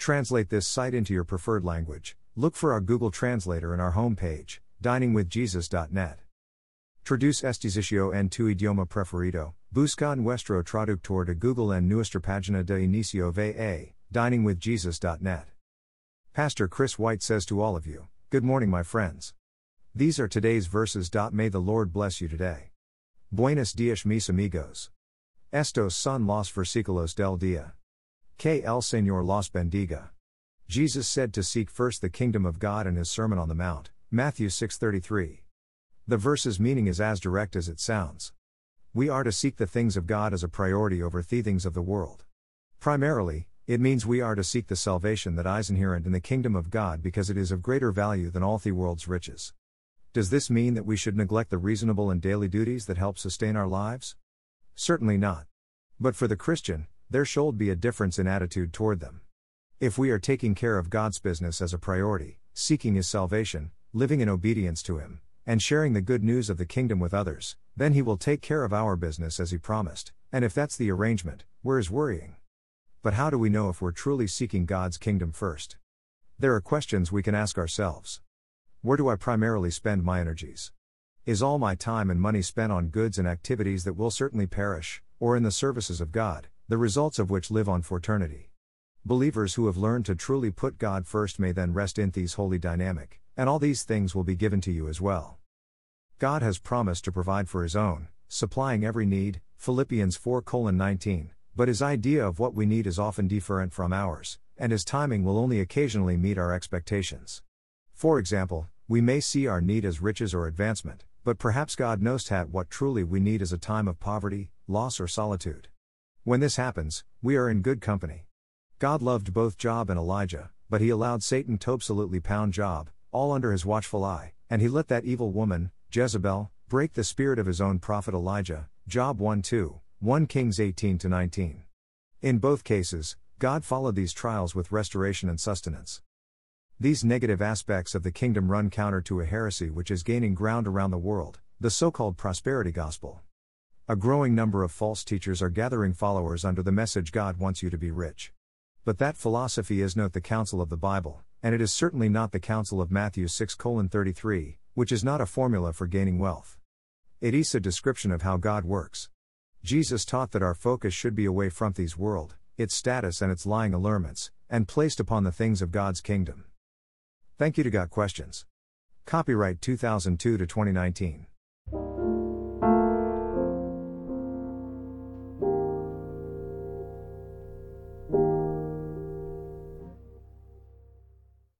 Translate this site into your preferred language. Look for our Google Translator in our homepage, diningwithjesus.net. Traduce este sitio en tu idioma preferido. Busca nuestro traductor de Google en nuestra página de inicio va, diningwithjesus.net. Pastor Chris White says to all of you, Good morning, my friends. These are today's verses. May the Lord bless you today. Buenos dias, mis amigos. Estos son los versículos del día. Que el Señor los bendiga. Jesus said to seek first the kingdom of God in his Sermon on the Mount, Matthew 6:33. The verse's meaning is as direct as it sounds. We are to seek the things of God as a priority over the things of the world. Primarily, it means we are to seek the salvation that is inherent in the kingdom of God because it is of greater value than all the world's riches. Does this mean that we should neglect the reasonable and daily duties that help sustain our lives? Certainly not. But for the Christian, there should be a difference in attitude toward them. If we are taking care of God's business as a priority, seeking His salvation, living in obedience to Him, and sharing the good news of the kingdom with others, then He will take care of our business as He promised, and if that's the arrangement, where is worrying? But how do we know if we're truly seeking God's kingdom first? There are questions we can ask ourselves. Where do I primarily spend my energies? Is all my time and money spent on goods and activities that will certainly perish, or in the services of God, the results of which live on for eternity? Believers who have learned to truly put God first may then rest in these holy dynamic, and all these things will be given to you as well. God has promised to provide for his own, supplying every need, Philippians 4 19, but his idea of what we need is often different from ours, and his timing will only occasionally meet our expectations. For example, we may see our need as riches or advancement, but perhaps God knows that what truly we need is a time of poverty, loss, or solitude. When this happens, we are in good company. God loved both Job and Elijah, but he allowed Satan to absolutely pound Job, all under his watchful eye, and he let that evil woman, Jezebel, break the spirit of his own prophet Elijah, Job 1 2, 1 Kings 18 19. In both cases, God followed these trials with restoration and sustenance. These negative aspects of the kingdom run counter to a heresy which is gaining ground around the world, the so called prosperity gospel. A growing number of false teachers are gathering followers under the message God wants you to be rich. But that philosophy is not the counsel of the Bible, and it is certainly not the counsel of Matthew 6 33, which is not a formula for gaining wealth. It is a description of how God works. Jesus taught that our focus should be away from this world, its status and its lying allurements, and placed upon the things of God's kingdom. Thank you to Got Questions. Copyright 2002 to 2019.